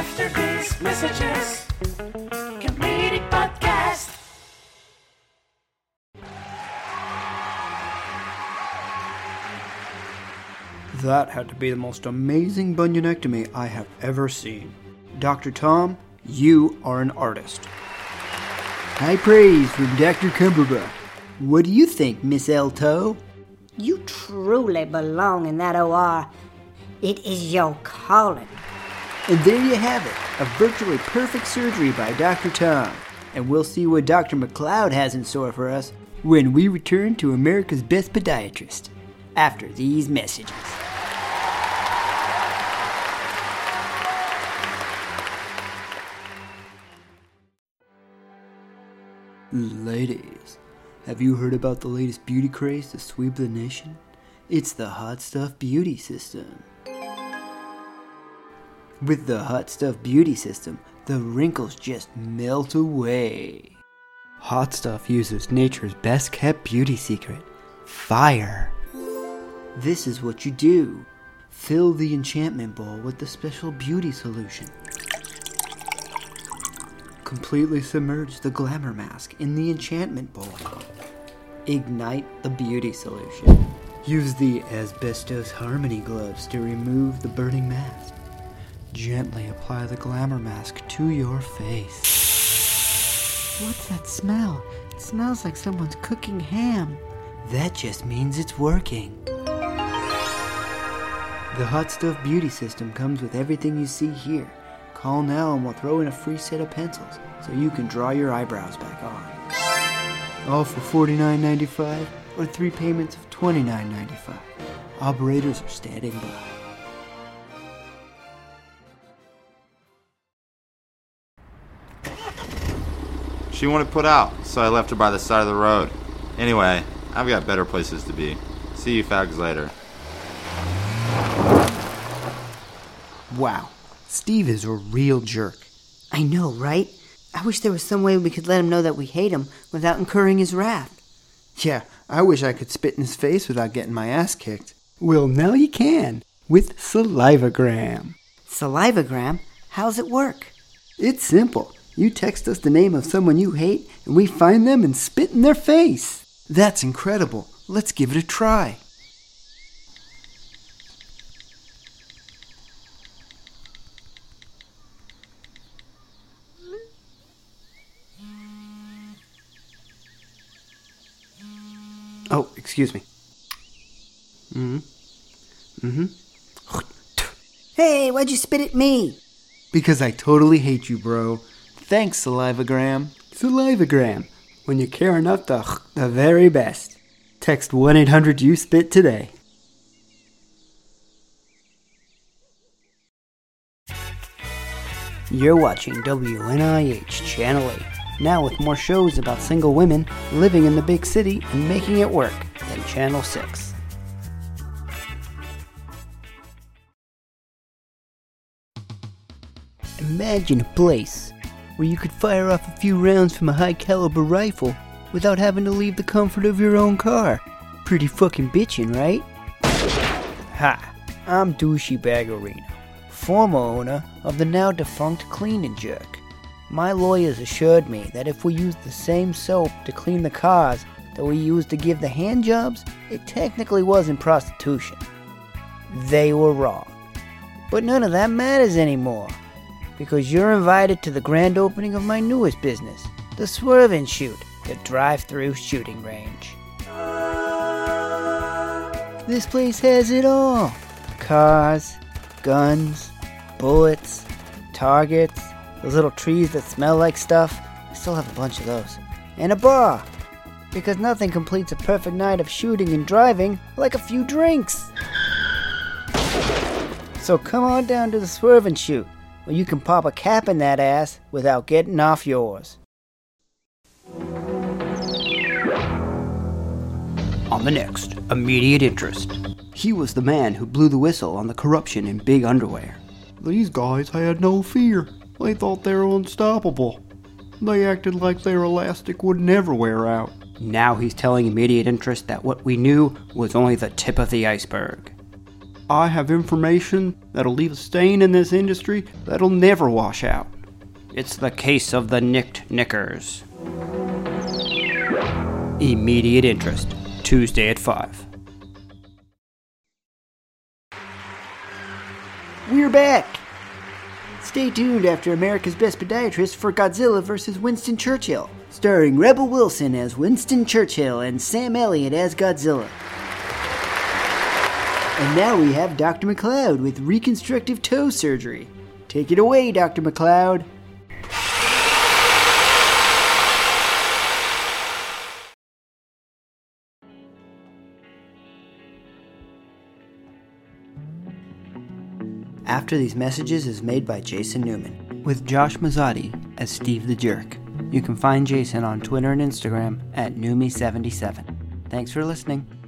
After these messages, Comedic Podcast. That had to be the most amazing bunionectomy I have ever seen. Dr. Tom, you are an artist. High praise from Dr. Cumberbatch. What do you think, Miss Elto? You truly belong in that OR. It is your calling. And there you have it, a virtually perfect surgery by Dr. Tom. And we'll see what Dr. McLeod has in store for us when we return to America's Best Podiatrist after these messages. Ladies, have you heard about the latest beauty craze to sweep the nation? It's the Hot Stuff Beauty System. With the Hot Stuff Beauty System, the wrinkles just melt away. Hot Stuff uses nature's best kept beauty secret fire. This is what you do fill the enchantment bowl with the special beauty solution. Completely submerge the glamour mask in the enchantment bowl. Ignite the beauty solution. Use the Asbestos Harmony gloves to remove the burning mask. Gently apply the glamour mask to your face. What's that smell? It smells like someone's cooking ham. That just means it's working. The Hot Stuff Beauty System comes with everything you see here. Call now and we'll throw in a free set of pencils so you can draw your eyebrows back on. All for $49.95 or three payments of $29.95. Operators are standing by. She wanted to put out, so I left her by the side of the road. Anyway, I've got better places to be. See you fags later. Wow, Steve is a real jerk. I know, right? I wish there was some way we could let him know that we hate him without incurring his wrath. Yeah, I wish I could spit in his face without getting my ass kicked. Well, now you can with Salivagram. Salivagram? How's it work? It's simple. You text us the name of someone you hate, and we find them and spit in their face. That's incredible. Let's give it a try. Oh, excuse me. Mm hmm. Mm hmm. Hey, why'd you spit at me? Because I totally hate you, bro. Thanks, Salivagram. Salivagram. When you care enough to the very best. Text 1 800 You Spit today. You're watching WNIH Channel 8. Now with more shows about single women living in the big city and making it work than Channel 6. Imagine a place where you could fire off a few rounds from a high caliber rifle without having to leave the comfort of your own car. Pretty fucking bitchin', right? Hi, I'm Douchey Baggerino, former owner of the now defunct Clean and Jerk. My lawyers assured me that if we used the same soap to clean the cars that we used to give the hand jobs, it technically wasn't prostitution. They were wrong. But none of that matters anymore because you're invited to the grand opening of my newest business, the Swerve and Shoot, the drive through shooting range. This place has it all cars, guns, bullets, targets, those little trees that smell like stuff. I still have a bunch of those. And a bar. Because nothing completes a perfect night of shooting and driving like a few drinks. So come on down to the Swerve and Shoot, where you can pop a cap in that ass without getting off yours. On the next, immediate interest. He was the man who blew the whistle on the corruption in big underwear. These guys had no fear. They thought they were unstoppable. They acted like their elastic would never wear out. Now he's telling immediate interest that what we knew was only the tip of the iceberg. I have information that'll leave a stain in this industry that'll never wash out. It's the case of the nicked knickers. Immediate interest, Tuesday at 5. We're back! Stay tuned after America's Best Podiatrist for Godzilla vs. Winston Churchill, starring Rebel Wilson as Winston Churchill and Sam Elliott as Godzilla. And now we have Dr. McLeod with reconstructive toe surgery. Take it away, Dr. McLeod. After These Messages is made by Jason Newman. With Josh Mazzotti as Steve the Jerk. You can find Jason on Twitter and Instagram at Newme77. Thanks for listening.